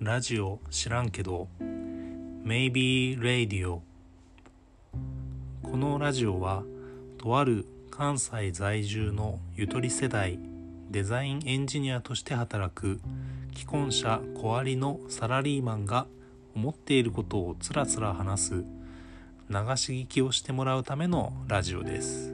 ラジオ知らんけど Maybe Radio このラジオはとある関西在住のゆとり世代デザインエンジニアとして働く既婚者小ありのサラリーマンが思っていることをつらつら話す流し聞きをしてもらうためのラジオです。